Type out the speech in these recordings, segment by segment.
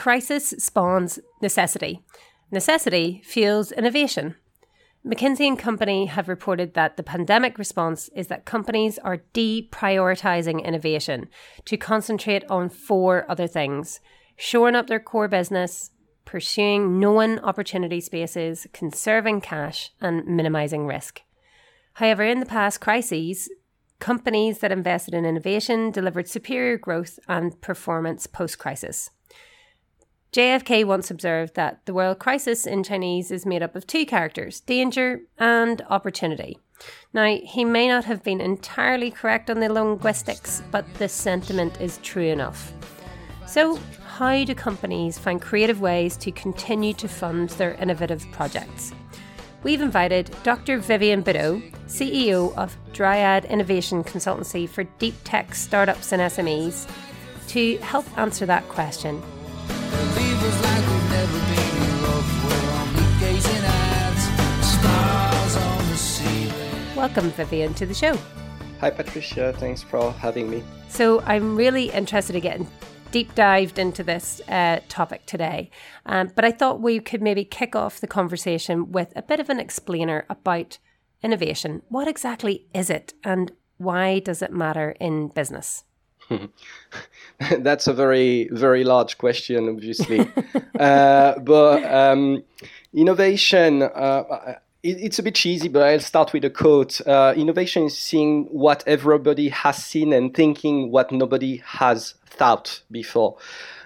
crisis spawns necessity. Necessity fuels innovation. McKinsey and Company have reported that the pandemic response is that companies are deprioritizing innovation to concentrate on four other things shoring up their core business, pursuing known opportunity spaces, conserving cash, and minimizing risk. However, in the past crises, companies that invested in innovation delivered superior growth and performance post crisis. JFK once observed that the world crisis in Chinese is made up of two characters danger and opportunity. Now, he may not have been entirely correct on the linguistics, but the sentiment is true enough. So, how do companies find creative ways to continue to fund their innovative projects? We've invited Dr. Vivien Badout, CEO of DRIAD Innovation Consultancy for deep tech startups and SMEs, to help answer that question Welcome, Vivien, to the show. Hi, Patricia. Thanks for having me. So, I'm really interested in getting deep dived into this uh, topic today. Um, but I thought we could maybe kick off the conversation with a bit of an explainer about innovation. What exactly is it, and why does it matter in business? That's a very, very large question, obviously. uh, but um, innovation, uh, it's a bit cheesy, but I'll start with a quote. Uh, innovation is seeing what everybody has seen and thinking what nobody has thought before.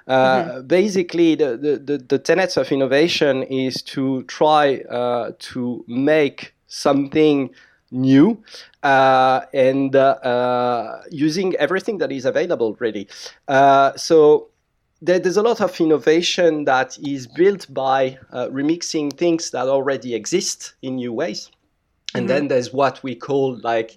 Uh, mm-hmm. Basically, the, the, the, the, tenets of innovation is to try uh, to make something new uh, and uh, uh, using everything that is available really. Uh, so there's a lot of innovation that is built by uh, remixing things that already exist in new ways. And mm-hmm. then there's what we call like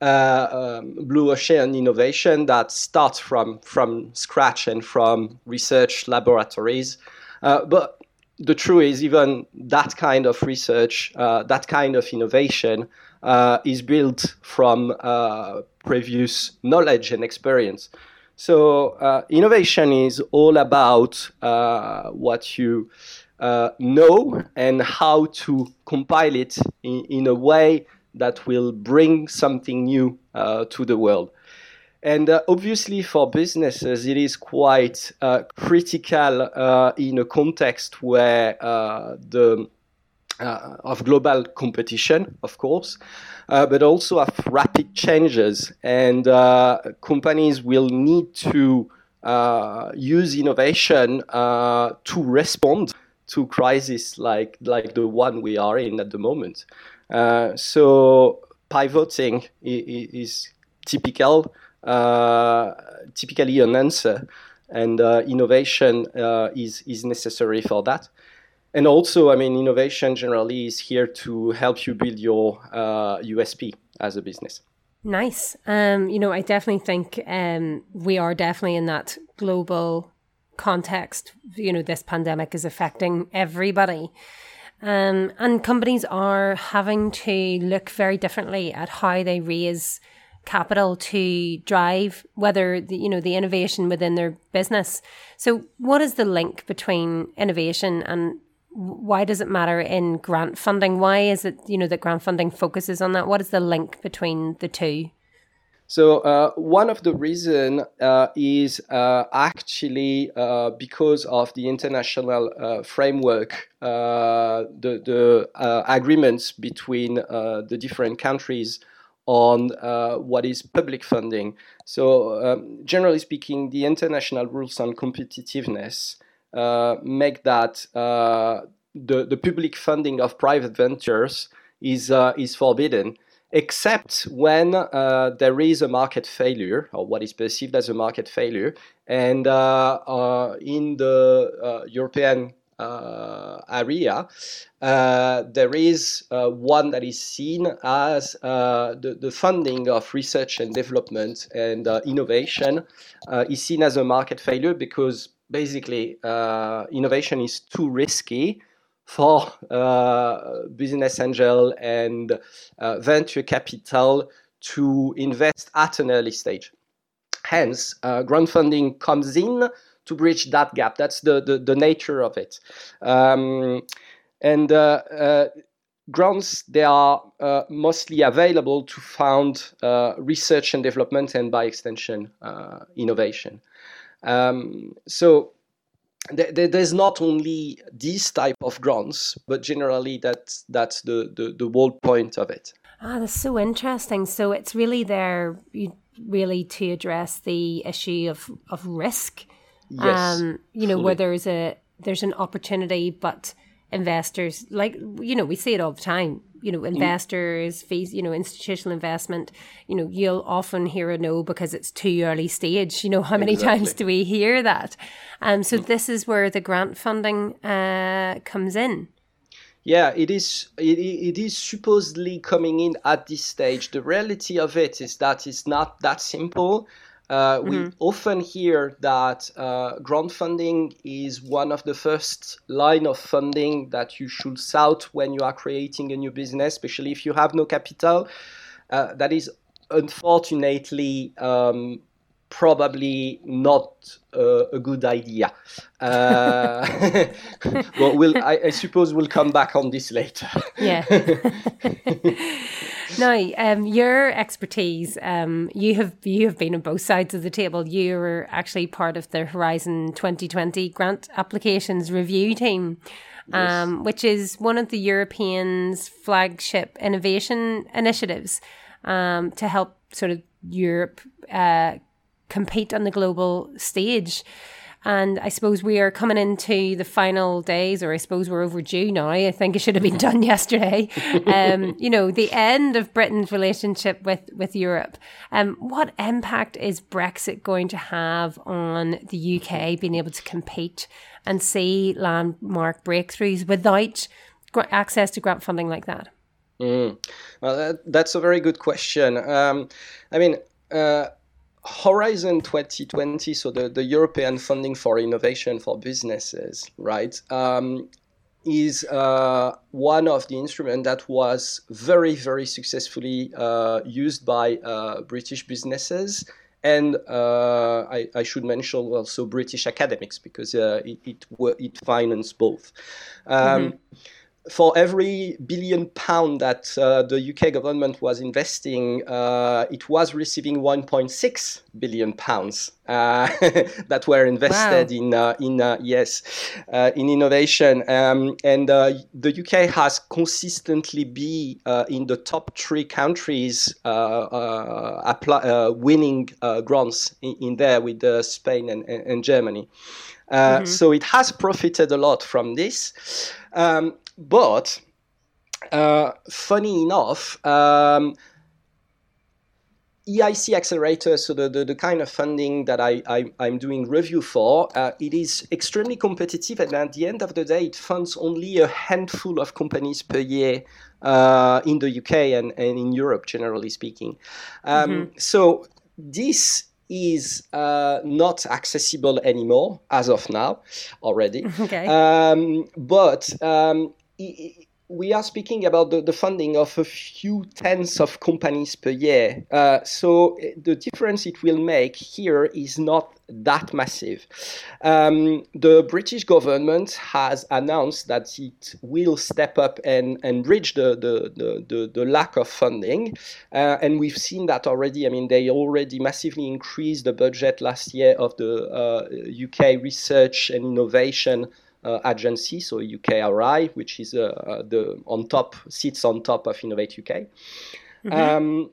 uh, um, blue ocean innovation that starts from from scratch and from research laboratories. but the truth is, even that kind of research, that kind of innovation uh, is built from uh, previous knowledge and experience. So uh, innovation is all about uh, what you uh, know and how to compile it in, in, a way that will bring something new uh, to the world. And obviously, for businesses, it is quite critical in a context where the uh, of global competition, of course, uh, but also of rapid changes. And uh, companies will need to uh, use innovation uh, to respond to crises like, like the one we are in at the moment. Uh, so pivoting is, is typical, typically an answer, and innovation is, is necessary for that and also, I mean, innovation generally is here to help you build your uh, USP as a business. Nice. Um, you know, I definitely think um, we are definitely in that global context. You know, this pandemic is affecting everybody. Um, and companies are having to look very differently at how they raise capital to drive whether the, you know the innovation within their business. So, what is the link between innovation and why does it matter in grant funding? Why is it, you know, that grant funding focuses on that? What is the link between the two? So uh, one of the reason uh, is uh, actually uh, because of the international uh, framework, uh, the, the agreements between the different countries on what is public funding. So um, generally speaking, the international rules on competitiveness make that uh, the, the public funding of private ventures is, uh, is forbidden except when uh, there is a market failure or what is perceived as a market failure. And uh, uh, in the European area, there is one that is seen as the, the funding of research and development and innovation is seen as a market failure because basically uh, innovation is too risky for uh, business angel and uh, venture capital to invest at an early stage. Hence, grant funding comes in to bridge that gap. That's the the, the nature of it. Um, and uh, uh, grants they are uh, mostly available to fund research and development and by extension innovation. Um, so there's not only these type of grants, but generally that's that's the, the, the whole point of it. Ah, that's so interesting. So it's really there really to address the issue of, of risk. Yes, um, you know, where there's a there's an opportunity, but investors like you know we see it all the time you know mm. investors fees you know institutional investment you know you'll often hear a no because it's too early stage you know how many exactly. times do we hear that um so mm. this is where the grant funding uh comes in yeah it is it, it is supposedly coming in at this stage the reality of it is that it's not that simple uh, we mm-hmm. often hear that uh, grant funding is one of the first line of funding that you should sought when you are creating a new business, especially if you have no capital. Uh, that is unfortunately um, probably not uh, a good idea. Uh, but we'll, I, I, suppose we'll come back on this later. yeah. now, um, your expertise, um, you have you have been on both sides of the table. You were actually part of the Horizon 2020 grant applications review team. Um, yes. which is one of the European's flagship innovation initiatives um, to help sort of Europe uh, compete on the global stage. And I suppose we are coming into the final days, or I suppose we're overdue now. I think it should have been done yesterday. Um, you know, the end of Britain's relationship with, with Europe. Um, what impact is Brexit going to have on the UK being able to compete and see landmark breakthroughs without access to grant funding like that? Mm. Well, that, that's a very good question. Um, I mean, uh, Horizon 2020, so the, the European funding for innovation for businesses, right, um, is uh, one of the instruments that was very, very successfully uh, used by uh, British businesses. And uh, I, I, should mention also British academics because uh, it, it, it financed both. Um, mm-hmm for every billion pound that uh, the UK government was investing, uh, it was receiving 1.6 billion pounds uh, that were invested wow. in uh, in uh, yes uh, in innovation. Um, and the UK has consistently be in the top three countries apply, winning grants in, in, there with Spain and, and Germany. Mm-hmm. So it has profited a lot from this. Um, but uh, funny enough, um, EIC Accelerator, so the, the, the, kind of funding that I, I, am doing review for, uh, it is extremely competitive. And at the end of the day, it funds only a handful of companies per year uh, in the UK and, and in Europe, generally speaking. Um, mm-hmm. So this is uh, not accessible anymore as of now already. Okay. Um, but um, we are speaking about the, the, funding of a few tens of companies per year. Uh, so eh, the difference it will make here is not that massive. Um, the British government has announced that it will step up and, and bridge the, the, the, the, lack of funding. Uh, and we've seen that already. I mean, they already massively increased the budget last year of the uh, UK research and innovation agency, so UKRI, which is uh, uh, the on top sits on top of Innovate UK. Mm-hmm. Um,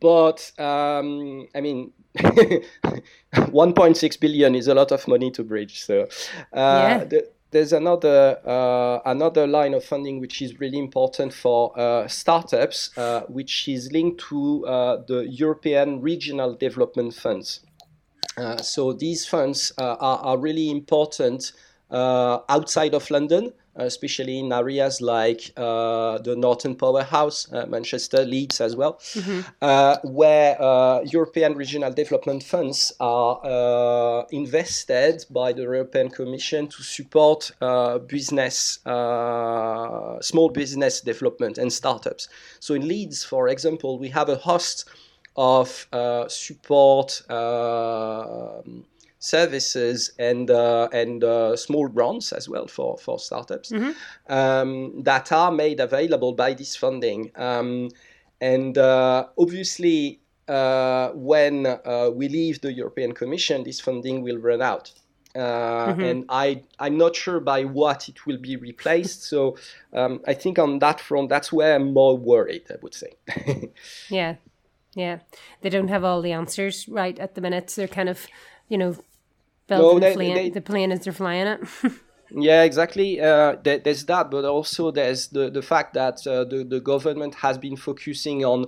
but um, I mean, 1.6 billion is a lot of money to bridge. So uh, yeah. the, there's another uh, another line of funding which is really important for uh, startups, which is linked to the European Regional Development Funds. so these funds are, are really important uh, outside of London, especially in areas like uh, the Northern Powerhouse, uh, Manchester, Leeds as well, mm-hmm. uh, where uh, European regional development funds are uh, invested by the European Commission to support business, small business development and startups. So in Leeds, for example, we have a host of support. Um, services and uh, and uh, small grants as well for for startups mm-hmm. um, that are made available by this funding. Um, and uh, obviously, uh, when uh, we leave the European Commission, this funding will run out. Uh, mm-hmm. and I I'm not sure by what it will be replaced. So um, I think on that front, that's where I'm more worried. I would say. yeah, yeah, they don't have all the answers right at the minute. They're kind of, you know, no, they, they, the plane as they're flying it. Yeah, exactly. Uh, there's that, but also there's the, the fact that uh, the, the government has been focusing on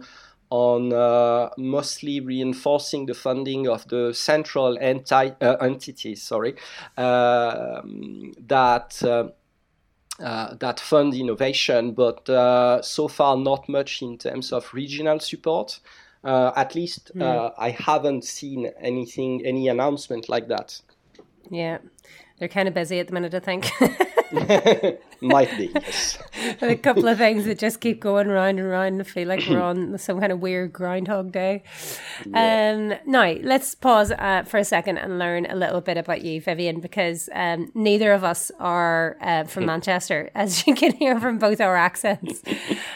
on uh, mostly reinforcing the funding of the central enti- uh, entities, sorry, um, that. Uh, uh, that fund innovation, but uh, so far not much in terms of regional support. Uh, at least mm. I haven't seen anything, any announcement like that. Yeah, they're kind of busy at the minute, I think. Might be, yes. a couple of things that just keep going round and round. I feel like we're on some kind of weird Groundhog Day. Yeah. Um, now, let's pause uh, for a second and learn a little bit about you, Vivien, because um, neither of us are uh, from Manchester, as you can hear from both our accents.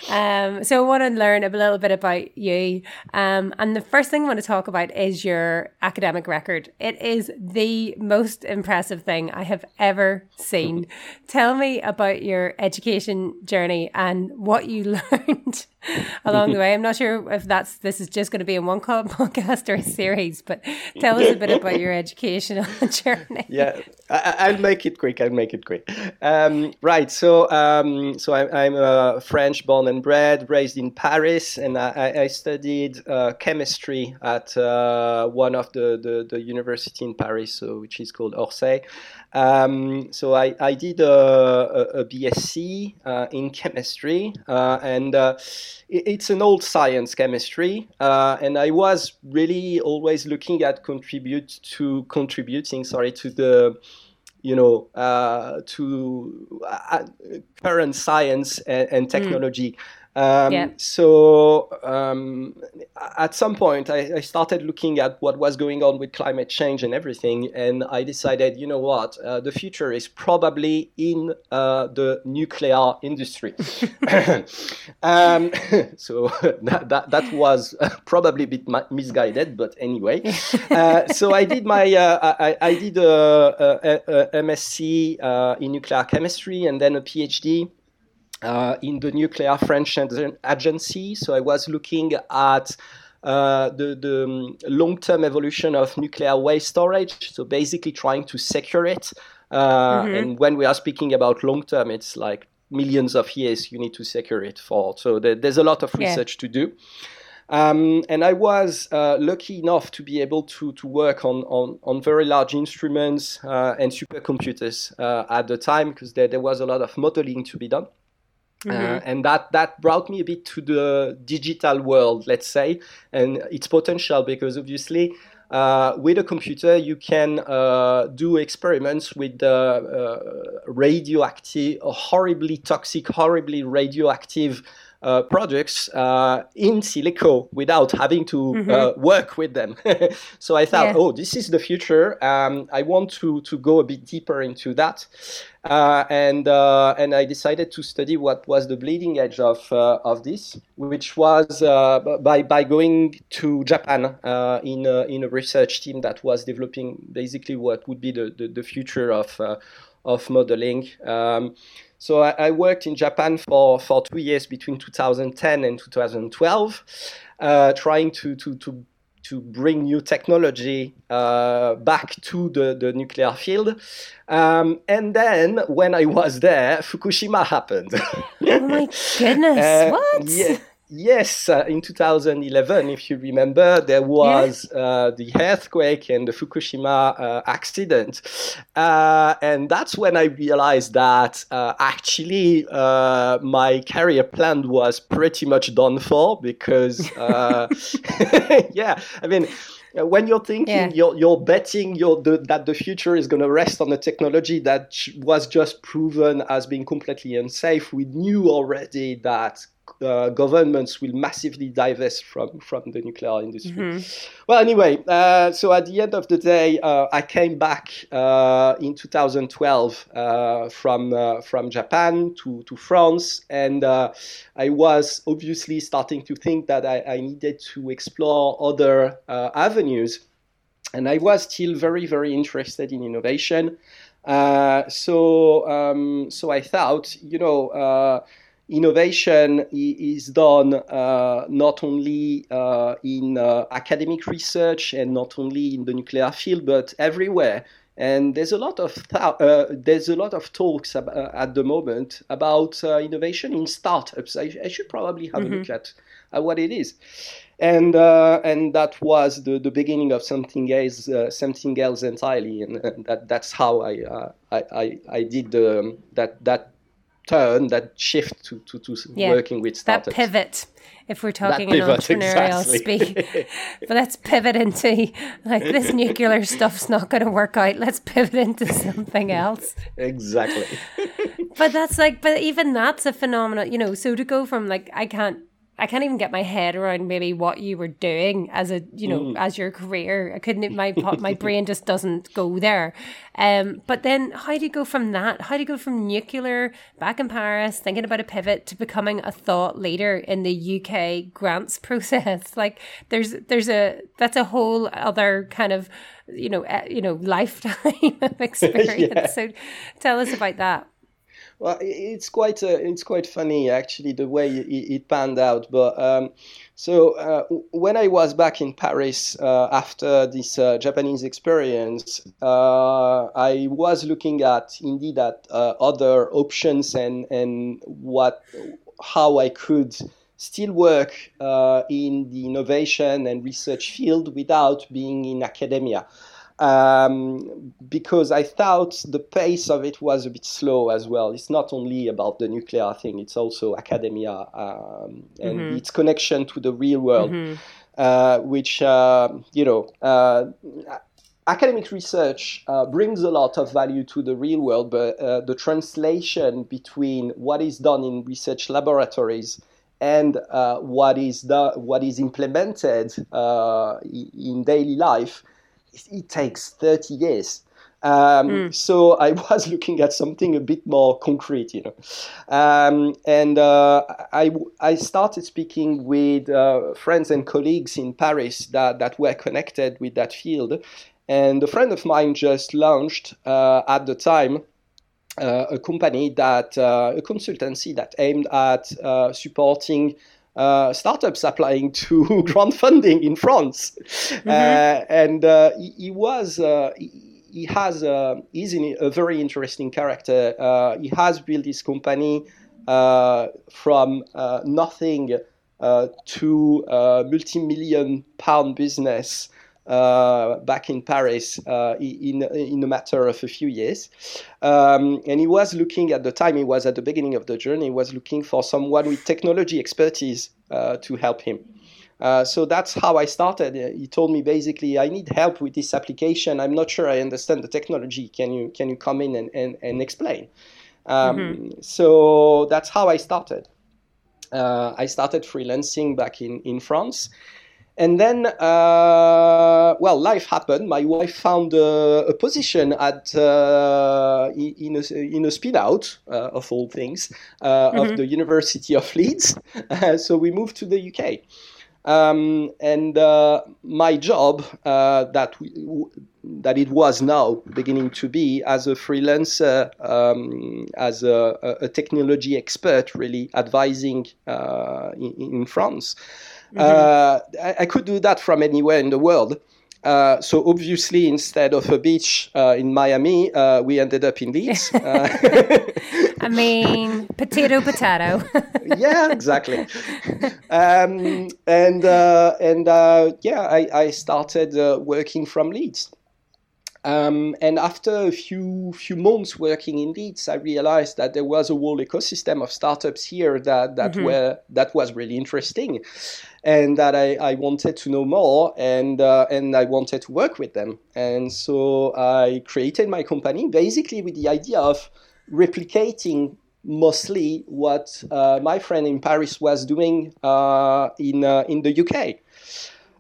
Um, so I want to learn a little bit about you. Um, and the first thing I want to talk about is your academic record. It is the most impressive thing I have ever seen. Tell me about your education journey and what you learned along the way. I'm not sure if that's this is just going to be in one podcast or a series, but tell us a bit about your educational journey. Yeah, I, will make it quick. I'll make it quick. Um, right. So, um, so I, am French born and bred, raised in Paris, and I, I studied uh, chemistry at uh, one of the, the, the university in Paris, so, which is called Orsay. Um, so I, I did a, a, a BSc uh, in chemistry, uh, and uh, it's an old science chemistry, uh, and I was really always looking at contribute to contributing, sorry, to the you know, uh, to uh, current science and, and hmm. technology. Mm. Um, yeah. So um, at some point, I, I, started looking at what was going on with climate change and everything, and I decided, you know what, uh, the future is probably in uh, the nuclear industry. um, so that, that, that was probably a bit misguided, but anyway. Uh, so I did my uh, I, I, did a, a, a MSc uh, in nuclear chemistry and then a PhD uh, in the nuclear French agency. So I was looking at uh, the, the um, long-term evolution of nuclear waste storage. So basically trying to secure it. Uh, mm-hmm. And when we are speaking about long-term, it's like millions of years you need to secure it for. So there, there's a lot of research yeah. to do. Um, and I was uh, lucky enough to be able to, to work on, on, on very large instruments uh, and supercomputers uh, at the time because there, there was a lot of modeling to be done. Uh, mm-hmm. Uh, and that that brought me a bit to the digital world, let's say, and its potential because obviously. Uh, with a computer, you can uh, do experiments with uh, radioactive, horribly toxic, horribly radioactive uh, projects uh, in silico without having to mm-hmm. uh, work with them. so I thought, yeah. oh, this is the future. Um, I want to to go a bit deeper into that, uh, and uh, and I decided to study what was the bleeding edge of uh, of this, which was by by going to Japan in a, in a research team that was developing basically what would be the the, the future of of modeling. Um, so I, I, worked in Japan for, for two years between 2010 and 2012, uh, trying to, to, to, to bring new technology uh, back to the, the nuclear field. Um, and then when I was there, Fukushima happened. oh my goodness, uh, what? Yeah. Yes, uh, in 2011, if you remember, there was uh, the earthquake and the Fukushima uh, accident. Uh, and that's when I realized that uh, actually uh, my career plan was pretty much done for because, yeah, I mean, when you're thinking yeah. you're, you're betting you're the, that the future is going to rest on a technology that was just proven as being completely unsafe we knew already that uh, governments will massively divest from, from the nuclear industry. Mm-hmm. Well, anyway, uh, so at the end of the day, uh, I came back uh, in 2012 uh, from uh, from Japan to, to France, and I was obviously starting to think that I, I needed to explore other avenues, and I was still very very interested in innovation. so um, so I thought, you know innovation is done uh, not only uh, in uh, academic research and not only in the nuclear field, but everywhere. And there's a lot of th- uh, there's a lot of talks ab- uh, at the moment about uh, innovation in startups. I, I, should probably have mm-hmm. a look at, at what it is, and and that was the, the beginning of something else something else entirely, and, and, that that's how I I, I, I did the, that that turn, that shift to, to, to yeah, working with startups. That pivot, if we're talking pivot, in entrepreneurial exactly. speak. but let's pivot into like this nuclear stuff's not going to work out. Let's pivot into something else. exactly. but that's like, but even that's a phenomenal, you know. So to go from like, I can't I can't even get my head around maybe what you were doing as a you know mm. as your career. I couldn't. My my brain just doesn't go there. Um, but then how do you go from that? How do you go from nuclear back in Paris, thinking about a pivot to becoming a thought leader in the UK grants process? Like there's there's a that's a whole other kind of you know uh, you know lifetime of experience. yeah. So tell us about that. Well, it's quite uh, it's quite funny actually the way it, it panned out. But um, so uh, when I was back in Paris uh, after this uh, Japanese experience, uh, I was looking at indeed at uh, other options and and what how I could still work in the innovation and research field without being in academia um, because I thought the pace of it was a bit slow as well. It's not only about the nuclear thing; it's also academia um, and mm-hmm. its connection to the real world, mm-hmm. uh, which uh, you know. Uh, academic research uh, brings a lot of value to the real world, but uh, the translation between what is done in research laboratories and uh, what is the, what is implemented in daily life it takes 30 years. Um, mm. So I was looking at something a bit more concrete, you know. Um, and uh, I, I started speaking with uh, friends and colleagues in Paris that, that were connected with that field. And a friend of mine just launched uh, at the time uh, a company that, uh, a consultancy that aimed at uh, supporting uh, startups applying to grant funding in France, mm-hmm. uh, and uh, he, he, was. Uh, he, he has uh, he's in a very interesting character. Uh, he has built his company from nothing to a multi-million pound business uh, back in Paris uh, in, in a matter of a few years. Um, and he was looking at the time, he was at the beginning of the journey, he was looking for someone with technology expertise uh, to help him. Uh, so that's how I started. He told me basically, I need help with this application. I'm not sure I understand the technology. Can you can you come in and, and, and explain? Um, mm-hmm. So that's how I started. Uh, I started freelancing back in, in France. And then, uh, well, life happened. My wife found a, a position at uh, in, a, in a spin out uh, of all things uh, mm-hmm. of the University of Leeds. so we moved to the UK. Um, and uh, my job uh, that we, that it was now beginning to be as a freelancer, um, as a, a, technology expert, really advising in, in France. Mm-hmm. Uh, I, I, could do that from anywhere in the world. Uh, so obviously, instead of a beach uh, in Miami, uh, we ended up in Leeds. I mean, potato, potato. yeah, exactly. Um, and uh, and uh, yeah, I, I started working from Leeds. Um, and after a few few months working in Leeds, I realized that there was a whole ecosystem of startups here that that mm-hmm. were that was really interesting, and that I, I wanted to know more, and uh, and I wanted to work with them. And so I created my company basically with the idea of replicating mostly what uh, my friend in Paris was doing uh, in uh, in the UK.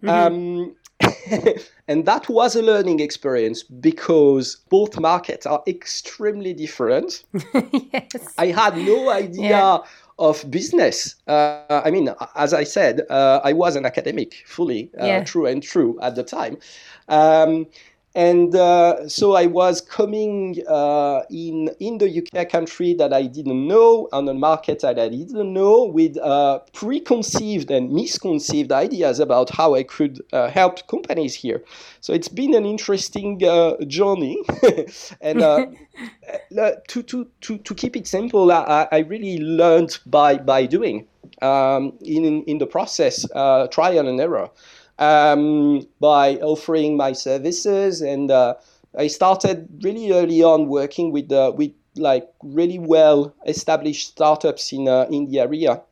Mm-hmm. Um, and that was a learning experience because both markets are extremely different. yes. I had no idea yeah. of business. Uh, I mean, as I said, uh, I was an academic, fully uh, yeah. true and true at the time. Um, and uh, so I was coming uh, in in the UK country that I didn't know on a market that I didn't know with uh, preconceived and misconceived ideas about how I could uh, help companies here. So it's been an interesting uh, journey, and uh, to, to to to keep it simple, I, I really learned by by doing um, in in the process, trial and error um, by offering my services. And uh, I started really early on working with uh, with like really well established startups in uh, in the area.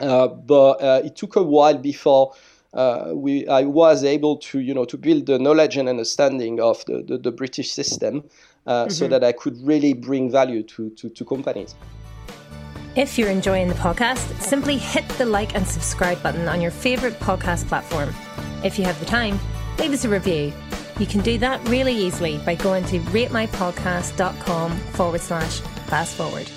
Uh, but uh, it took a while before. Uh, we, I was able to, you know, to build the knowledge and understanding of the, the, the British system, mm-hmm. so that I could really bring value to, to, to companies. If you're enjoying the podcast, simply hit the like and subscribe button on your favourite podcast platform. If you have the time, leave us a review. You can do that really easily by going to ratemypodcast.com forward slash fast forward.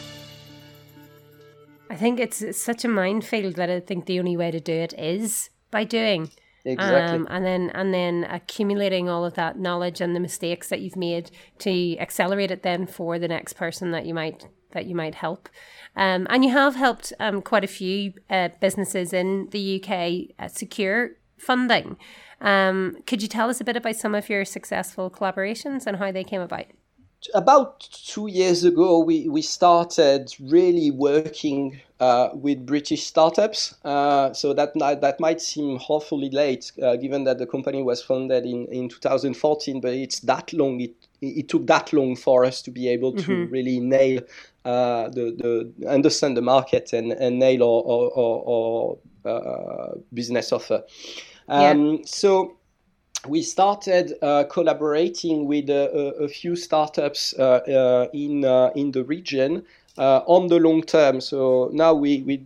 I think it's, it's such a minefield that I think the only way to do it is by doing. Exactly. Um, and then and then accumulating all of that knowledge and the mistakes that you've made to accelerate it then for the next person that you might that you might help. Um, and you have helped um, quite a few uh, businesses in the UK uh, secure funding. Um, could you tell us a bit about some of your successful collaborations and how they came about? About two years ago, we, we started really working uh, with British startups. Uh, so that that might seem awfully late, uh, given that the company was founded in, in 2014, but it's that long. It, it took that long for us to be able to mm-hmm. really nail uh, the, the understand the market and, and nail our, our, our uh, business offer. Um, yeah. So we started uh, collaborating with a, a few startups uh, uh, in uh, in the region uh, on the long term. So now we, we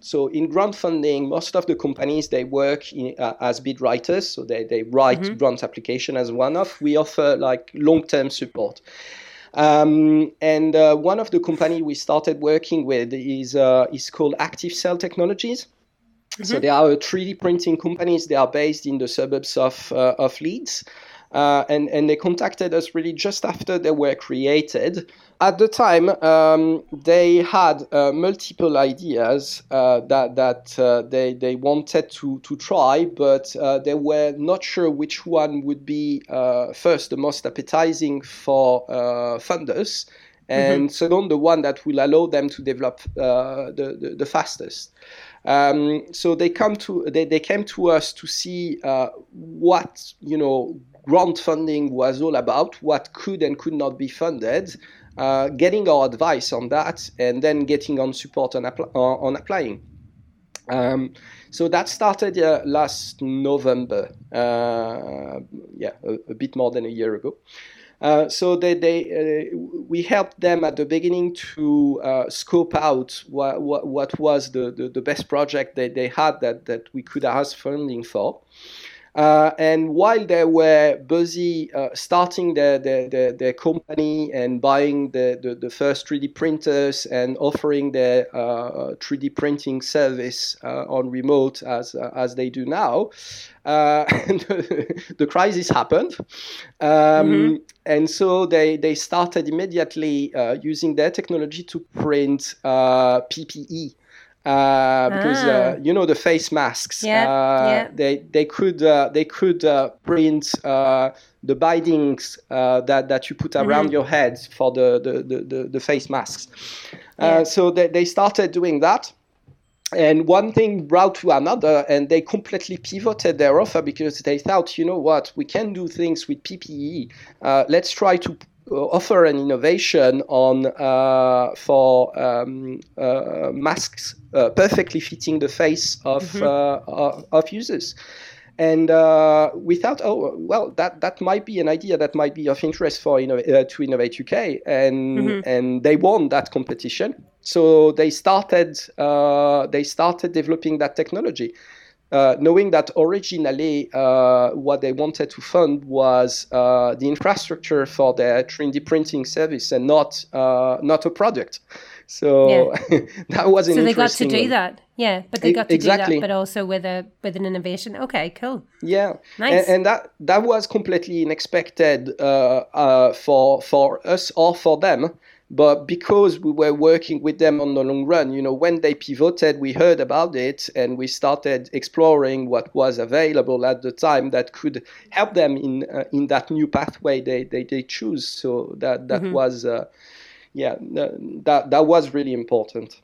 so in grant funding, most of the companies they work in, uh, as bid writers, so they, they write mm-hmm. grant application as one off. We offer like long term support. Um, and uh, one of the company we started working with is uh, is called Active Cell Technologies. Mm-hmm. So they are a 3D printing companies. They are based in the suburbs of uh, of Leeds. Uh, and, and they contacted us really just after they were created. At the time, um, they had uh, multiple ideas uh, that, that uh, they, they wanted to, to try, but uh, they were not sure which one would be uh, first the most appetizing for funders. And mm-hmm. second, the one that will allow them to develop the, the, the fastest. Um, so they come to they, they came to us to see uh, what you know grant funding was all about, what could and could not be funded, uh, getting our advice on that, and then getting on support on, uh, on applying. Um, so that started uh, last November, uh, yeah, a, a, bit more than a year ago. Uh, so they, they uh, we helped them at the beginning to uh, scope out what, what, what was the, the, the, best project that they had that, that we could ask funding for. Uh, and while they were busy uh, starting their, their, their, their, company and buying the, the, the, first 3D printers and offering their uh, 3D printing service uh, on remote as, uh, as they do now, uh, the crisis happened. Um, mm-hmm. And so they, they started immediately using their technology to print PPE uh, because uh, ah. you know the face masks. Yeah, uh, yeah. They they could uh, they could uh, print uh, the bindings that that you put around mm-hmm. your head for the the, the, the, the face masks. Yeah. So they, they started doing that. And one thing brought to another, and they completely pivoted their offer because they thought, you know what, we can do things with PPE. let's try to offer an innovation on uh, for um, uh, masks uh, perfectly fitting the face of mm-hmm. of users. and uh, we thought, oh, well, that, that might be an idea that might be of interest for uh, to Innovate UK, and mm-hmm. and they won that competition. So they started uh, they started developing that technology. Uh, knowing that originally uh, what they wanted to fund was uh, the infrastructure for their 3D printing service and not uh, not a product. So yeah. that was so they got to do that. Yeah, but they got to exactly. do that, but also with a with an innovation. Okay, cool. Yeah, nice. And, and that that was completely unexpected uh, uh, for for us or for them but because we were working with them on the long run, you know, when they pivoted, we heard about it and we started exploring what was available at the time that could help them in uh, in that new pathway they they, they choose. So that that mm-hmm. was, uh, yeah, that that was really important.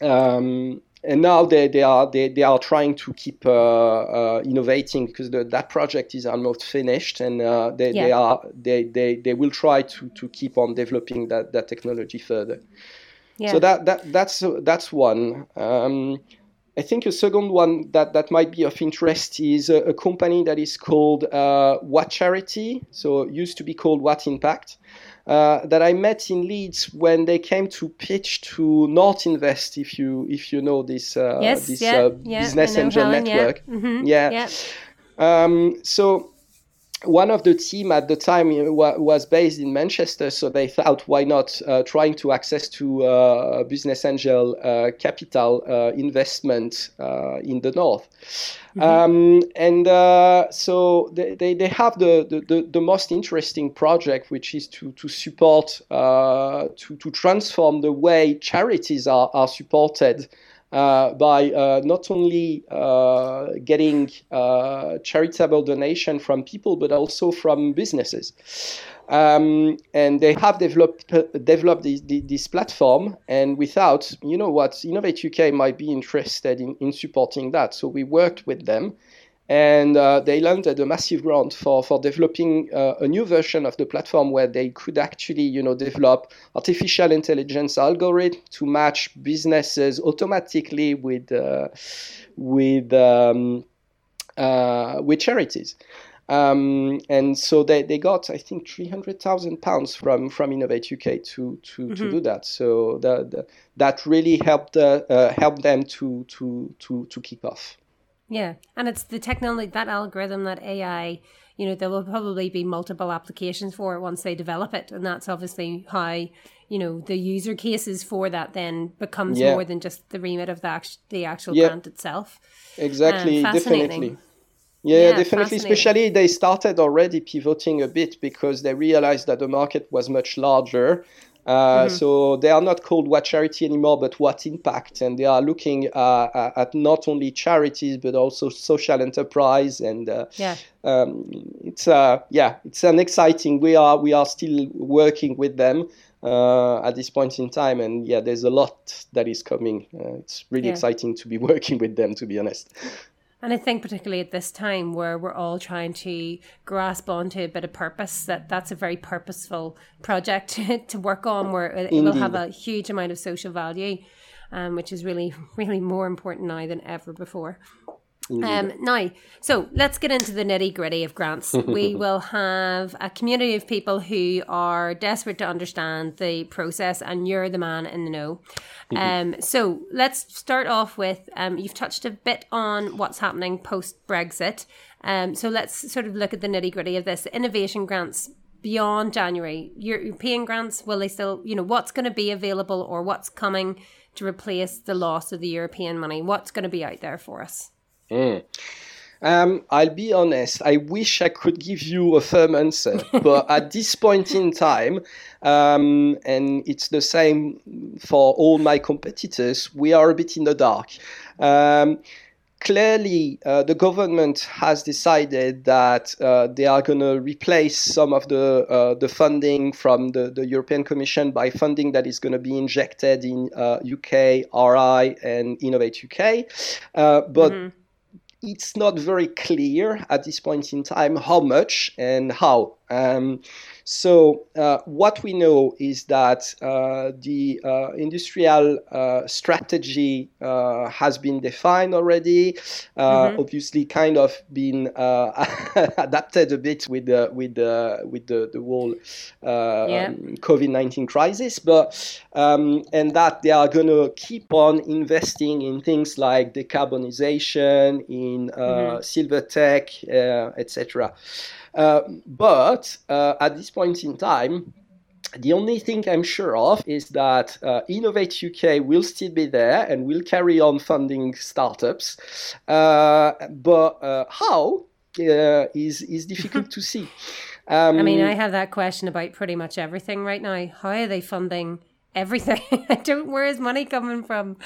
Um, and now they, they are they, they are trying to keep uh, uh, innovating because the, that project is almost finished and uh, they, yeah. they are they, they, they will try to, to keep on developing that, that technology further yeah. so that, that that's that's one um, I think a second one that, that might be of interest is a, a company that is called uh, What Charity so it used to be called What Impact uh, that I met in Leeds when they came to pitch to North Invest. If you if you know this uh, yes, this yeah, uh, yeah, business angel Helen, network, yeah. Mm-hmm, yeah. Um, so one of the team at the time was based in Manchester, so they thought, why not uh, trying to access to uh, business angel uh, capital uh, investment uh, in the north. Mm-hmm. Um, and uh, so they, they, they have the, the, the, most interesting project, which is to, to support, to, to transform the way charities are, are supported uh, by uh, not only uh, getting uh, charitable donation from people, but also from businesses. Um, and they have developed developed this, this, platform, and without, you know what, Innovate UK might be interested in, in supporting that. So we worked with them and uh, they landed a massive grant for for developing uh, a new version of the platform where they could actually you know develop artificial intelligence algorithm to match businesses automatically with uh, with um, uh, with charities. Um, and so they, they got I think three hundred thousand pounds from from Innovate UK to to, mm-hmm. to do that. So the, the, that really helped uh, uh, helped them to to to to kick off. Yeah, and it's the technology, that algorithm, that AI. You know, there will probably be multiple applications for it once they develop it, and that's obviously how you know the user cases for that then becomes yeah. more than just the remit of the, act- the actual yeah. grant itself. Exactly, um, definitely. Yeah, yeah, definitely. Especially they started already pivoting a bit because they realized that the market was much larger uh, mm-hmm. So they are not called What Charity anymore, but What Impact, and they are looking uh, at not only charities but also social enterprise. And uh, yeah, um, it's uh, yeah, it's an exciting. We are we are still working with them. Uh, at this point in time, and yeah, there's a lot that is coming. it's really yeah. exciting to be working with them, to be honest. And I think particularly at this time where we're all trying to grasp onto a bit of purpose, that that's a very purposeful project to work on where it will have a huge amount of social value, um, which is really, really more important now than ever before. Um, now, so let's get into the nitty gritty of grants. we will have a community of people who are desperate to understand the process, and you're the man in the know. Mm-hmm. Um, so let's start off with um, you've touched a bit on what's happening post Brexit. Um, so let's sort of look at the nitty gritty of this. Innovation grants beyond January, European grants, will they still, you know, what's going to be available or what's coming to replace the loss of the European money? What's going to be out there for us? Mm. Um, I'll be honest, I wish I could give you a firm answer, but at this point in time, um, and it's the same for all my competitors, we are a bit in the dark. Um, clearly, uh, the government has decided that uh, they are going to replace some of the uh, the funding from the, the European Commission by funding that is going to be injected in UK, uh, RI, and Innovate UK. Uh, but mm-hmm it's not very clear at this point in time how much and how. Um, so uh, what we know is that uh, the uh, industrial uh, strategy uh, has been defined already. Uh, mm-hmm. Obviously, kind of been adapted a bit with the with the with the, the whole yeah. um, COVID nineteen crisis, but um, and that they are going to keep on investing in things like decarbonization, in mm-hmm. silver tech, etc. Uh, but uh, at this point in time, the only thing I'm sure of is that uh, Innovate UK will still be there and will carry on funding startups. Uh, but uh, how uh, is is difficult to see. Um, I mean, I have that question about pretty much everything right now. How are they funding? Everything. I don't. Where is money coming from?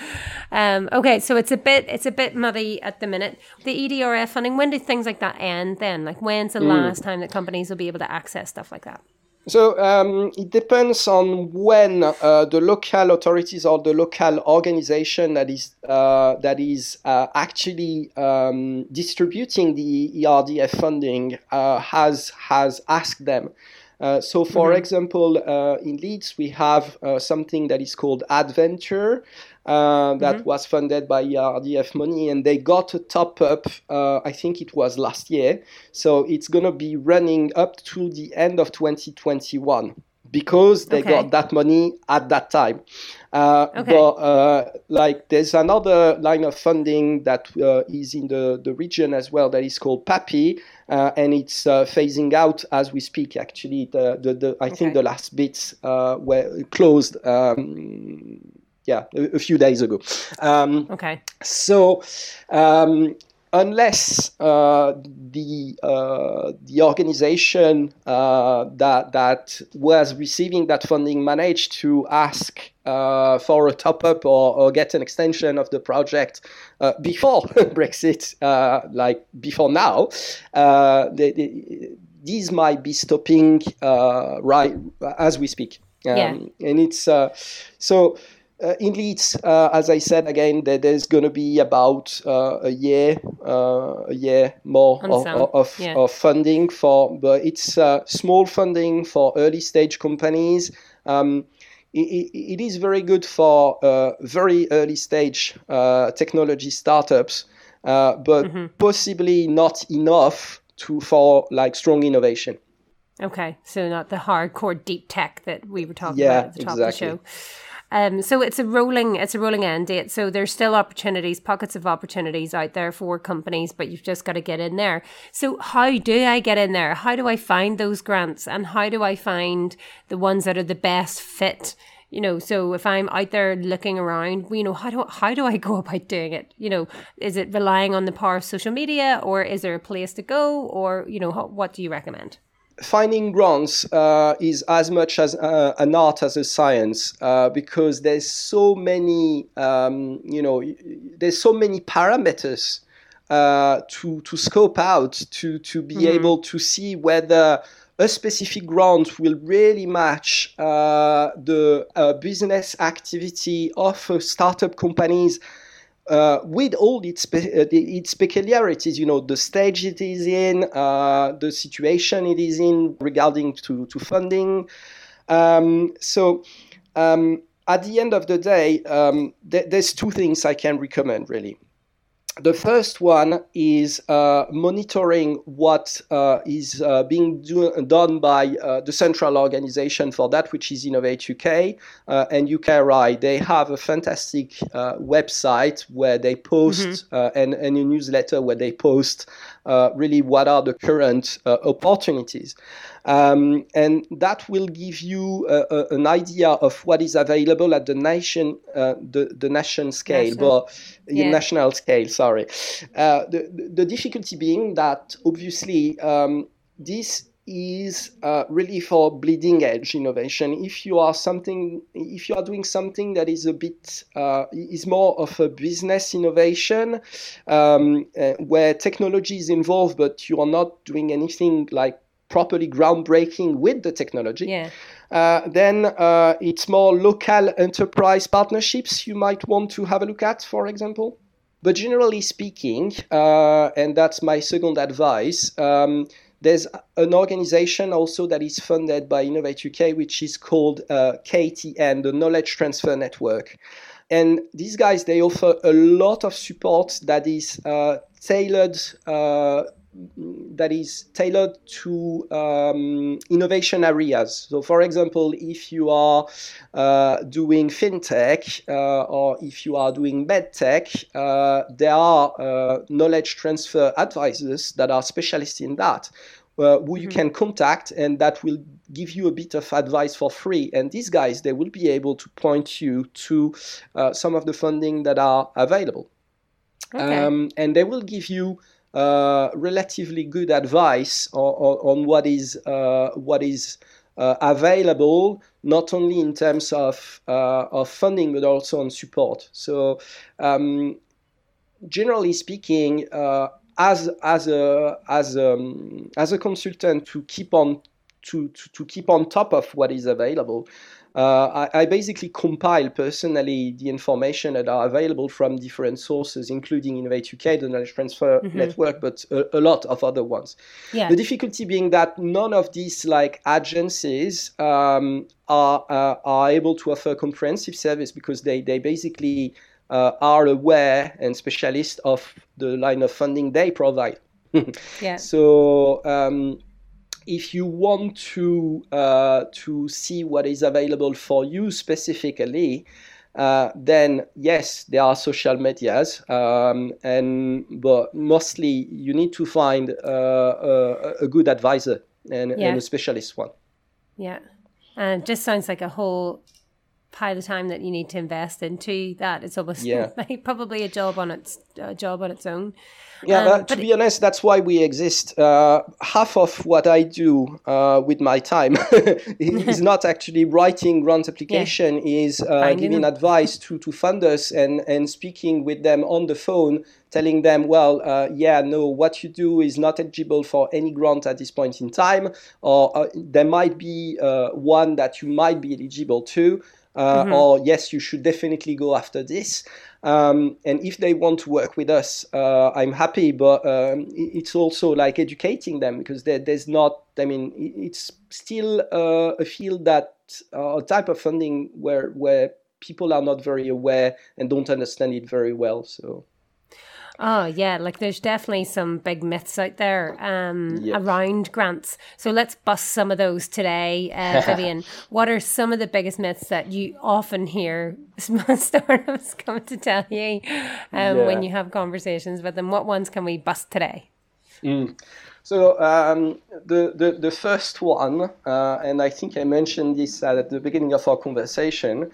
Um, okay, so it's a bit it's a bit muddy at the minute. The EDRF funding. When do things like that end? Then, like, when's the mm. last time that companies will be able to access stuff like that? So um, it depends on when uh, the local authorities or the local organization that is uh, that is uh, actually um, distributing the ERDF funding uh, has has asked them. Uh, so, for mm-hmm. example, uh, in Leeds, we have uh, something that is called Adventure. Uh, that mm-hmm. was funded by RDF money, and they got a top up. Uh, I think it was last year, so it's gonna be running up to the end of 2021 because they okay. got that money at that time. Uh, okay. But uh, like there's another line of funding that uh, is in the, the region as well that is called PAPI, uh, and it's uh, phasing out as we speak. Actually, the, the, the I okay. think the last bits uh, were closed. Um, yeah, a, a, few days ago. Um, okay. So um, unless uh, the uh, the organization uh, that that was receiving that funding managed to ask uh, for a top up or, or, get an extension of the project uh, before Brexit, uh, like before now, they, they, these might be stopping right as we speak. Um, yeah. And it's so uh, in Leeds, uh, as I said again, there, there's going to be about uh, a year, uh, a year more of, of, yeah. of, funding for, but it's uh, small funding for early stage companies. Um, it, it is very good for uh, very early stage technology startups, but mm-hmm. possibly not enough to for like strong innovation. Okay, so not the hardcore deep tech that we were talking yeah, about at the top exactly. of the show. Um, so it's a rolling it's a rolling end date. So there's still opportunities, pockets of opportunities out there for companies, but you've just got to get in there. So how do I get in there? How do I find those grants, and how do I find the ones that are the best fit? you know so if i'm out there looking around you know how do how do i go about doing it you know is it relying on the power of social media or is there a place to go or you know what do you recommend finding grants uh, is as much as uh, an art as a science uh, because there's so many um, you know there's so many parameters uh, to to scope out to to be mm-hmm. able to see whether a specific grant will really match uh, the uh, business activity of startup companies uh, with all its, uh, its peculiarities, you know, the stage it is in, uh, the situation it is in regarding to, to funding. Um, so um, at the end of the day, um, th- there's two things I can recommend really. The first one is uh, monitoring what uh, is uh, being do- done by uh, the central organization for that, which is Innovate UK uh, and UKRI. They have a fantastic uh, website where they post mm-hmm. and, and a newsletter where they post really what are the current opportunities. Um, and that will give you a, a, an idea of what is available at the nation, uh, the, the nation scale, national. but yeah. national scale, sorry. Uh, the, the difficulty being that obviously um, this is uh, really for bleeding edge innovation. If you are something, if you are doing something that is a bit uh, is more of a business innovation, um, uh, where technology is involved, but you are not doing anything like properly groundbreaking with the technology. Yeah. Uh, then uh, it's more local enterprise partnerships you might want to have a look at, for example. But generally speaking, uh, and that's my second advice, um, there's an organization also that is funded by Innovate UK, which is called uh, KTN, the Knowledge Transfer Network. And these guys, they offer a lot of support that is uh, tailored uh, that is tailored to um, innovation areas. So, for example, if you are uh, doing fintech uh, or if you are doing medtech, uh, there are uh, knowledge transfer advisors that are specialists in that. Uh, who you mm-hmm. can contact and that will give you a bit of advice for free and these guys they will be able to point you to uh, some of the funding that are available okay. um, and they will give you uh, relatively good advice on, on, on what is uh, what is uh, available, not only in terms of uh, of funding but also on support. So, um, generally speaking, uh, as as a as a, um, as a consultant to keep on to, to, to keep on top of what is available. Uh, I, I, basically compile personally the information that are available from different sources, including Innovate UK, the Knowledge Transfer mm-hmm. Network, but a, a, lot of other ones. Yeah. The difficulty being that none of these like agencies um, are uh, are able to offer comprehensive service because they they basically uh, are aware and specialists of the line of funding they provide. yeah. So um, if you want to uh, to see what is available for you specifically, uh, then yes, there are social medias, um, and but mostly you need to find uh, a, a, good advisor and, yeah. and, a specialist one. Yeah, and it just sounds like a whole pile of time that you need to invest into that. It's almost yeah. like probably a job on its a job on its own. Yeah, um, to be honest, that's why we exist. Uh, half of what I do uh, with my time is not actually writing grant application, yeah. is uh, giving them. advice to, to funders and, and speaking with them on the phone, telling them, well, uh, yeah, no, what you do is not eligible for any grant at this point in time, or uh, there might be uh, one that you might be eligible to. Mm-hmm. or yes, you should definitely go after this. Um, and if they want to work with us, uh, I'm happy. But um, it's also like educating them because there, there's not. I mean, it's still uh, a field that uh, a type of funding where where people are not very aware and don't understand it very well. So. Oh yeah, like there's definitely some big myths out there um, yes. around grants. So let's bust some of those today, uh, Vivien. what are some of the biggest myths that you often hear startups come to tell you um, yeah. when you have conversations with them? What ones can we bust today? Mm. So um, the, the, the first one, uh, and I think I mentioned this at the beginning of our conversation,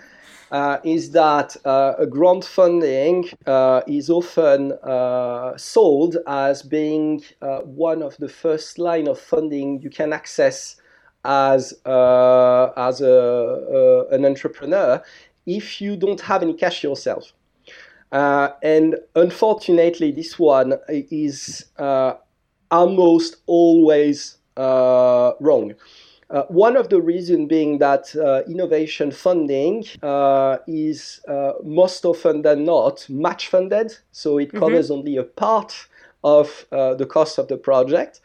uh, is that uh, a grant funding uh, is often uh, sold as being uh, one of the first line of funding you can access as uh, as a, an entrepreneur if you don't have any cash yourself. and unfortunately, this one is almost always wrong. Uh, one of the reasons being that uh, innovation funding uh, is uh, most often than not match funded, so it mm-hmm. covers mm-hmm. only a part of uh, the cost of the project.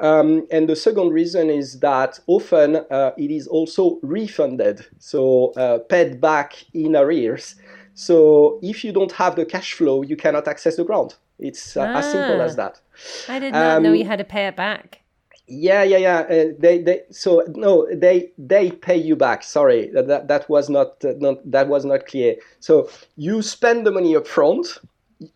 Um, and the second reason is that often uh, it is also refunded, so paid back in arrears. So if you don't have the cash flow, you cannot access the grant. It's ah, as simple as ah. that. I did not um, know you had to pay it back. Yeah, yeah, yeah. Uh, they, they. So no, they, they pay you back. Sorry, that, that, that was not, uh, not, that was not clear. So you spend the money up front,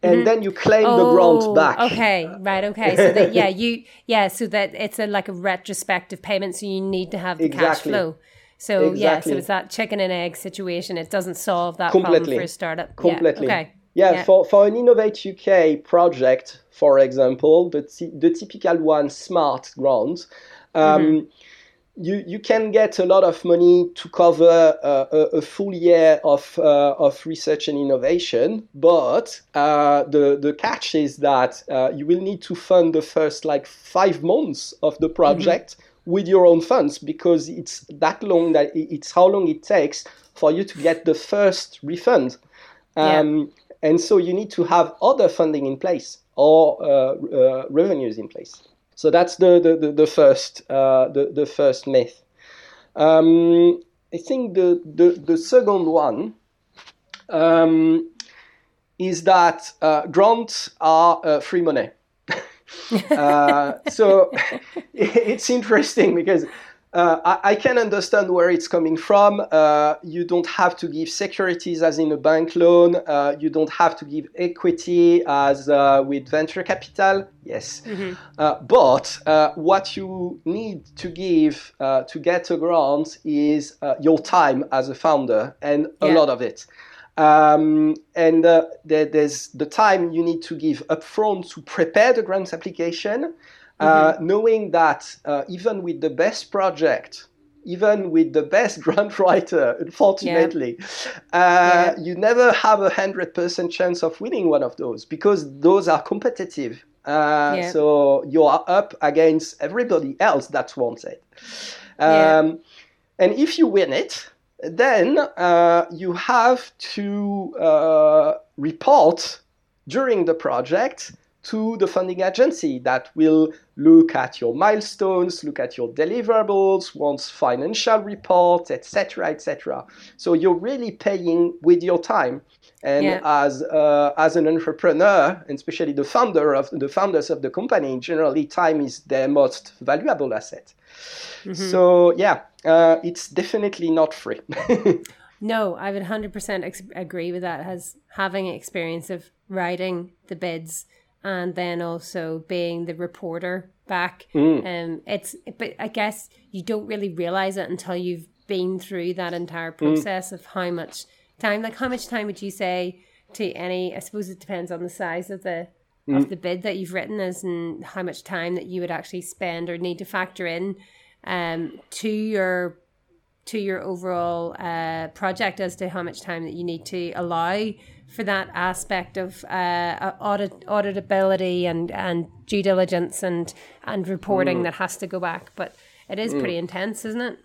and mm-hmm. then you claim oh, the grant oh, back. Okay, right. Okay, so that yeah, you yeah, so that it's a like a retrospective payment, so you need to have the exactly. cash flow. So exactly. yeah, so it's that chicken and egg situation. It doesn't solve that Completely. problem for a startup. Completely. Yeah, okay. Yeah, yeah, for, for an Innovate UK project, for example, the, t- the typical one, Smart Grant, um, mm-hmm. you, you can get a lot of money to cover uh, a, a, full year of, uh, of research and innovation, but uh, the, the catch is that uh, you will need to fund the first like five months of the project. Mm-hmm. With your own funds, because it's that long that it's how long it takes for you to get the first refund. Um, yeah and so you need to have other funding in place or uh, uh, revenues in place. So that's the the, the, the first uh, the, the first myth. Um, I think the, the, the second one um, is that uh, grants are uh, free money. uh, so it's interesting because uh, I, I, can understand where it's coming from. Uh, you don't have to give securities as in a bank loan. Uh, you don't have to give equity as uh, with venture capital. Yes. Mm-hmm. Uh, but uh, what you need to give to get a grant is your time as a founder and a yeah. lot of it. Um, and there, there's the time you need to give upfront to prepare the grant application. Uh, mm-hmm. knowing that uh, even with the best project, even with the best grant writer, unfortunately, yeah. Uh, yeah. you never have a hundred percent chance of winning one of those because those are competitive. Uh, yeah. So you are up against everybody else that wants it. Um, and if you win it, then uh, you have to report during the project to the funding agency that will look at your milestones, look at your deliverables, wants financial reports, etc., etc. So you're really paying with your time. And yeah. as uh, as an entrepreneur, and especially the founder of the founders of the company, generally time is their most valuable asset. Mm-hmm. So yeah, uh, it's definitely not free. no, I would hundred percent agree with that. As having experience of writing the bids and then also being the reporter back. Mm. Um, it's but I guess you don't really realize it until you've been through that entire mm. process mm. of how much time. Like how much time would you say to any? I suppose it depends on the size of the mm. of the bid that you've written, as and how much time that you would actually spend or need to factor in um, to your to your overall uh, project as to how much time that you need to allow for that aspect of uh, audit auditability and, and due diligence and and reporting mm. that has to go back. But it is mm. pretty intense, isn't it?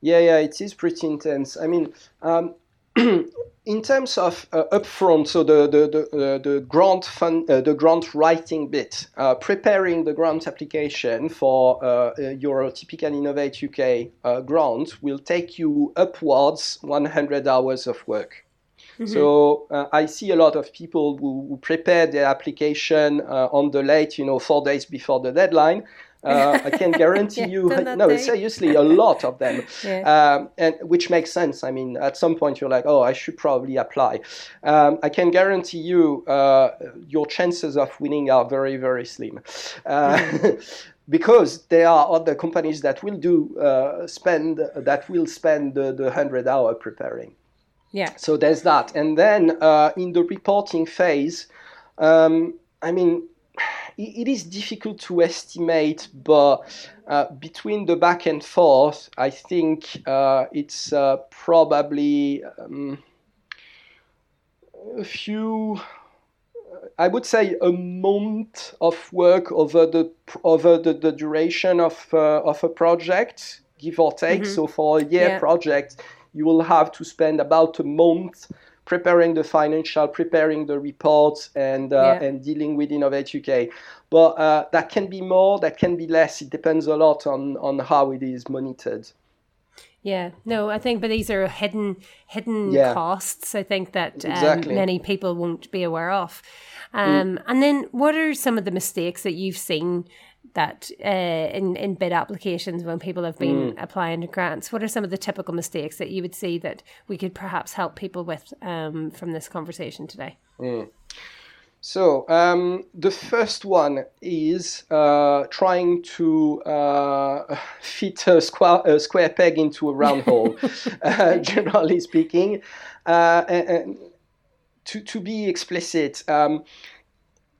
Yeah, yeah, it is pretty intense. I mean, um, in terms of uh, upfront, so the the the, uh, the grant fund, uh, the grant writing bit, uh, preparing the grant application for uh, your typical Innovate UK grant will take you upwards 100 hours of work. Mm-hmm. So uh, I see a lot of people who, who prepare their application uh, on the late, you know, four days before the deadline. Uh, I can guarantee yeah, you, no, day. seriously, a lot of them, yeah. um, and which makes sense. I mean, at some point you're like, oh, I should probably apply. Um, I can guarantee you, uh, your chances of winning are very, very slim. Uh, mm. because there are other companies that will do uh, spend that will spend the, the 100 hour preparing yeah. So there's that. And then uh, in the reporting phase, um, I mean, it, it is difficult to estimate, but uh, between the back and forth, I think uh, it's uh, probably um, a few. I would say a month of work over the over the, the duration of uh, of a project, give or take. Mm-hmm. So for a year yeah. project, you will have to spend about a month preparing the financial, preparing the reports, and uh, yeah. and dealing with Innovate UK. But uh, that can be more, that can be less. It depends a lot on on how it is monitored. Yeah, no, I think, but these are hidden hidden yeah. costs. I think that um, exactly. many people won't be aware of. Mm. Um, mm. And then, what are some of the mistakes that you've seen that uh, in in bid applications when people have been mm. applying to grants? What are some of the typical mistakes that you would see that we could perhaps help people with um, from this conversation today? Mm. So um, the first one is uh, trying to uh, fit a square, a square, peg into a round hole. uh, generally speaking, uh, and, and to to be explicit. Um,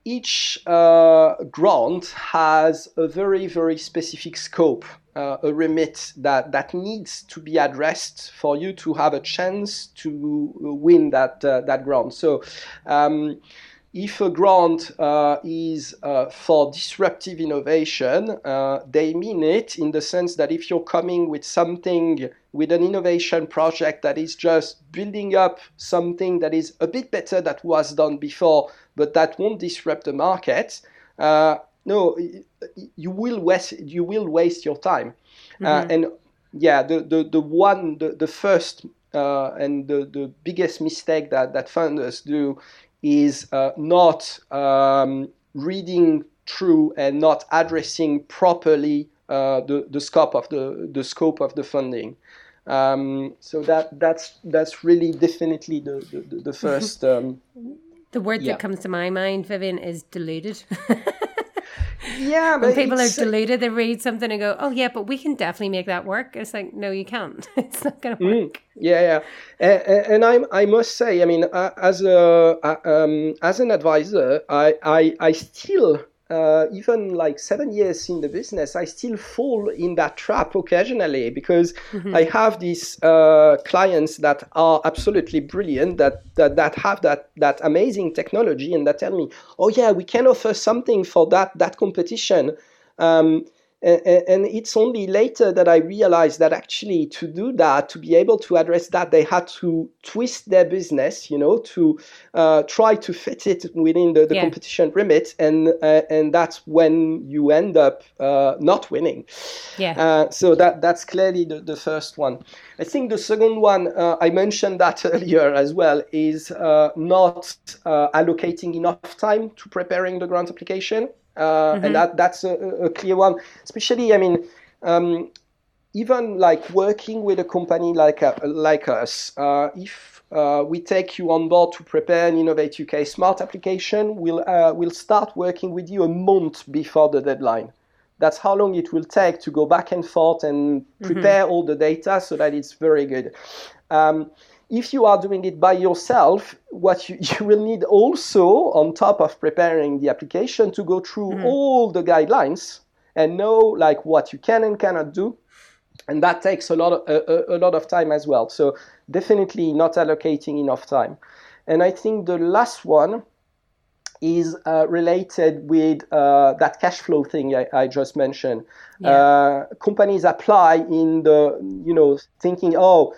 each uh, grant has a very, very specific scope, uh, a remit that, that needs to be addressed for you to have a chance to win that, uh, that grant. So, um, if a grant uh, is uh, for disruptive innovation, uh, they mean it in the sense that if you're coming with something, with an innovation project that is just building up something that is a bit better that was done before, but that won't disrupt the market, uh, no, you will waste you will waste your time, uh, mm-hmm. and yeah, the the the one the the first uh, and the the biggest mistake that that funders do is uh, not um, reading through and not addressing properly uh, the the scope of the the scope of the funding. Um, so that that's that's really definitely the the, the first. Um, the word yeah. that comes to my mind, Vivien, is deluded. yeah, when people are deluded, they read something and go, "Oh yeah, but we can definitely make that work." It's like, no, you can't. it's not going to mm. work. Mm, yeah, yeah, and, and I, I must say, I mean, as a um, as an advisor, I, I, I still uh, even like seven years in the business, I still fall in that trap occasionally because mm-hmm. I have these uh, clients that are absolutely brilliant, that, that that have that that amazing technology, and that tell me, "Oh yeah, we can offer something for that that competition." Um, and it's only later that I realized that actually to do that, to be able to address that, they had to twist their business, you know, to uh, try to fit it within the, the yeah. competition remit, and uh, and that's when you end up uh, not winning. Yeah. Uh, so that that's clearly the, the first one. I think the second one uh, I mentioned that earlier as well is uh, not allocating enough time to preparing the grant application. Uh, mm-hmm. and that that's a, a, clear one. Especially, I mean, um, even like working with a company like uh, like us, uh, if uh, we take you on board to prepare an Innovate UK smart application, we'll uh, we'll start working with you a month before the deadline. That's how long it will take to go back and forth and mm-hmm. prepare mm-hmm. all the data so that it's very good. Um, if you are doing it by yourself, what you, you, will need also, on top of preparing the application, to go through mm-hmm. all the guidelines and know like what you can and cannot do, and that takes a lot of a, a lot of time as well. So definitely not allocating enough time. And I think the last one is uh, related with uh, that cash flow thing I, I just mentioned. Yeah. Uh, companies apply in the, you know, thinking, oh,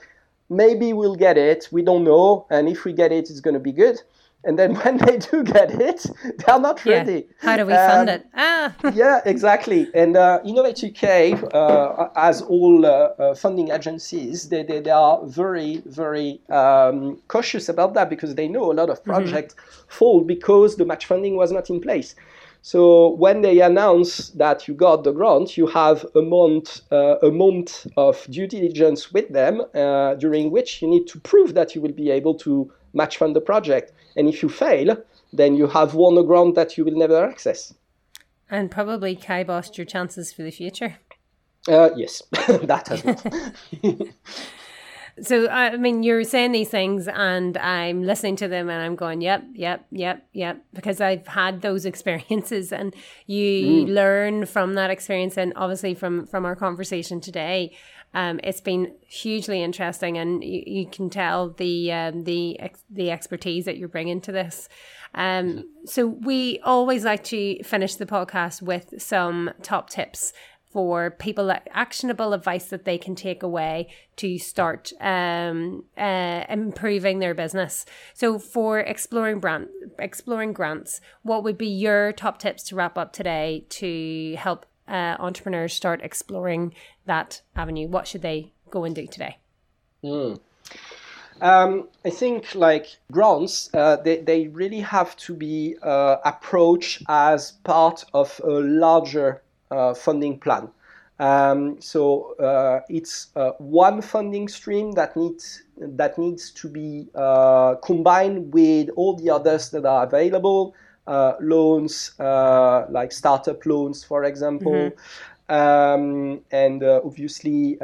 maybe we'll get it. We don't know. And if we get it, it's going to be good. And then when they do get it, they're not yeah. ready. How do we um, fund it? Ah. yeah, exactly. And uh, Innovate UK, uh, as all uh, uh, funding agencies, they, they, they, are very, very um, cautious about that because they know a lot of mm-hmm. projects mm-hmm. fall because the match funding was not in place. So when they announce that you got the grant, you have a month, uh, a month of due diligence with them, uh, during which you need to prove that you will be able to match fund the project. And if you fail, then you have won a grant that you will never access. And probably kiboshed your chances for the future. Uh, yes, that has well. So I mean, you're saying these things, and I'm listening to them, and I'm going, "Yep, yep, yep, yep," because I've had those experiences, and you mm. learn from that experience, and obviously from from our conversation today. Um, it's been hugely interesting, and you, you can tell the um, the the expertise that you're bringing to this. Um, so we always like to finish the podcast with some top tips for people actionable advice that they can take away to start um, uh, improving their business. So, for exploring brand, exploring grants, what would be your top tips to wrap up today to help uh, entrepreneurs start exploring that avenue? What should they go and do today? Mm. Um, I think like grants, uh, they, they really have to be uh, approached as part of a larger funding plan. Um, so uh, it's uh, one funding stream that needs that needs to be uh, combined with all the others that are available, uh, loans uh, like startup loans, for example. Mm-hmm. Um, and uh, obviously,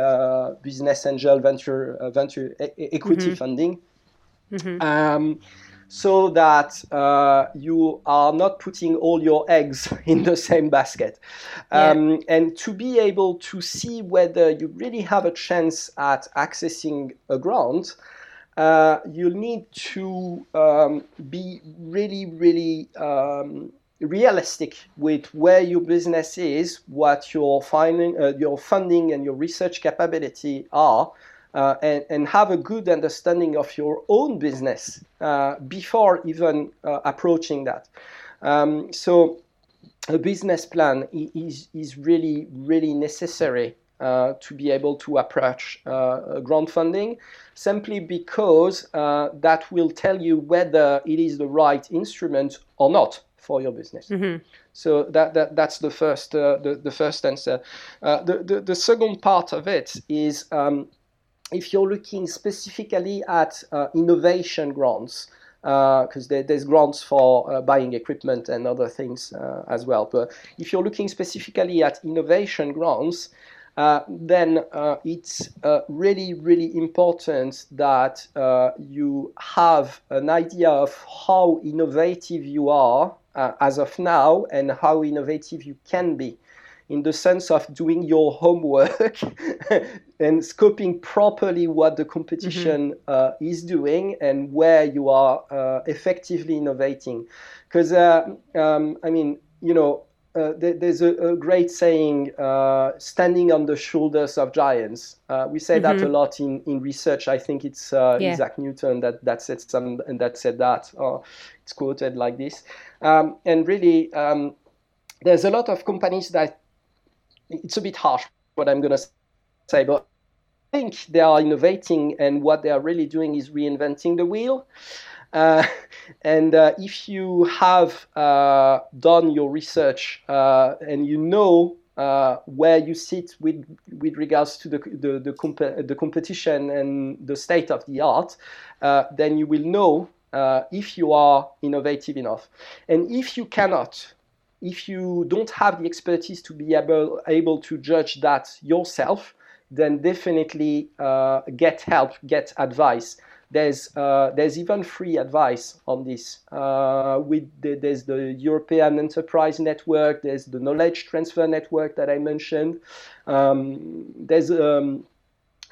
business angel venture venture e- equity mm-hmm. funding. Mm-hmm. Um, so that uh, you are not putting all your eggs in the same basket. Um, yeah. And to be able to see whether you really have a chance at accessing a grant, uh, you need to um, be really, really um, realistic with where your business is, what your, finding, uh, your funding and your research capability are, uh, and, and, have a good understanding of your own business uh, before even uh, approaching that. Um, so a business plan is, is really, really necessary uh, to be able to approach uh, grant funding simply because uh, that will tell you whether it is the right instrument or not for your business. Mm-hmm. So that, that that's the first uh, the, the first answer. Uh, the, the the second part of it is um, if you're looking specifically at uh, innovation grants because uh, there, there's grants for uh, buying equipment and other things as well. But if you're looking specifically at innovation grants, uh, then uh, it's uh, really, really important that you have an idea of how innovative you are as of now and how innovative you can be in the sense of doing your homework and scoping properly what the competition mm-hmm. uh, is doing and where you are uh, effectively innovating. Because, uh, um, I mean, you know, uh, there's a, a, great saying, uh, standing on the shoulders of giants. Uh, we say mm-hmm. that a lot in, in research. I think it's yeah. Isaac Newton that, that said some and that said that. it's quoted like this. Um, and really, um, there's a lot of companies that it's a bit harsh what I'm going to say, but I think they are innovating, and what they are really doing is reinventing the wheel. Uh, and uh, if you have uh, done your research uh, and you know uh, where you sit with with regards to the the, the, comp- the competition and the state of the art, uh, then you will know if you are innovative enough. And if you cannot, if you don't have the expertise to be able, able to judge that yourself, then definitely uh, get help, get advice. There's uh, there's even free advice on this. Uh, with the, there's the European Enterprise Network, there's the Knowledge Transfer Network that I mentioned. Um, there's um,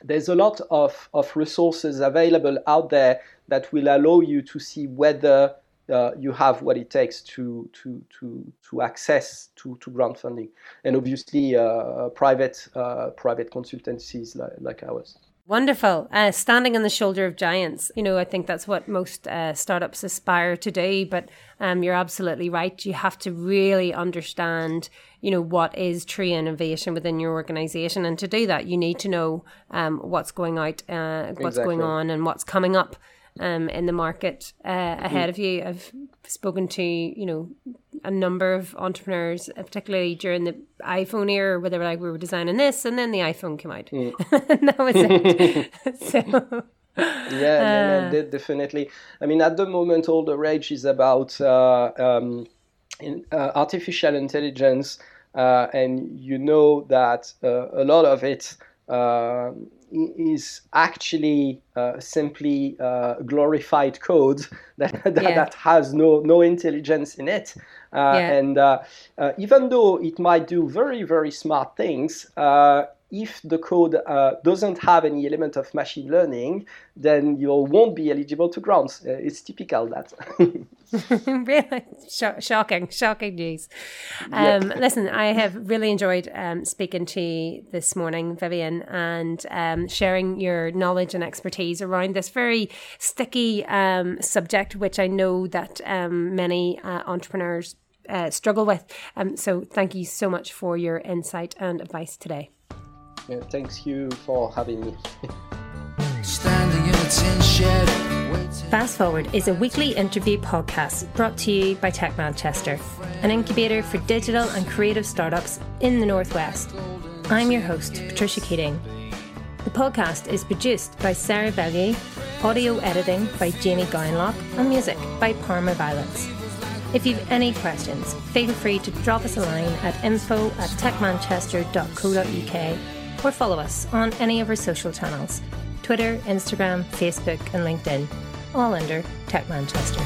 there's a lot of, of resources available out there that will allow you to see whether uh, you have what it takes to to to to access to, to grant funding, and obviously uh, private uh, private consultancies like, like ours. Wonderful. Uh, standing on the shoulder of giants. You know, I think that's what most uh, startups aspire to do. But um, you're absolutely right. You have to really understand, you know, what is true innovation within your organization. And to do that, you need to know um, what's going out, uh, what's exactly. going on, and what's coming up um, in the market uh, ahead mm. of you. I've spoken to you know a number of entrepreneurs, uh, particularly during the iPhone era, where they were like, "We were designing this," and then the iPhone came out, mm. and that was it. so. yeah, uh, no, no, definitely. I mean, at the moment, all the rage is about uh, um, in, uh, artificial intelligence, uh, and you know that uh, a lot of it uh, is actually uh, simply uh, glorified code that, that, yeah. that, has no, no intelligence in it. Uh, yeah. And uh, uh, even though it might do very, very smart things, if the code doesn't have any element of machine learning, then you won't be eligible to grants. it's typical that. really Sh- shocking, shocking news. Um, yeah. listen, I have really enjoyed um, speaking to you this morning, Vivien, and um, sharing your knowledge and expertise around this very sticky um, subject, which I know that um, many uh, entrepreneurs uh, struggle with. Um, so, thank you so much for your insight and advice today. Yeah, thanks you for having me. Fast Forward is a weekly interview podcast brought to you by Tech Manchester, an incubator for digital and creative startups in the Northwest. I'm your host, Patricia Keating. The podcast is produced by Sarah Bellier, audio editing by Jamie Gowanlock, and music by Parma Violets. If you've any questions, feel free to drop us a line at info at techmanchester.co.uk or follow us on any of our social channels Twitter, Instagram, Facebook, and LinkedIn, all under Tech Manchester.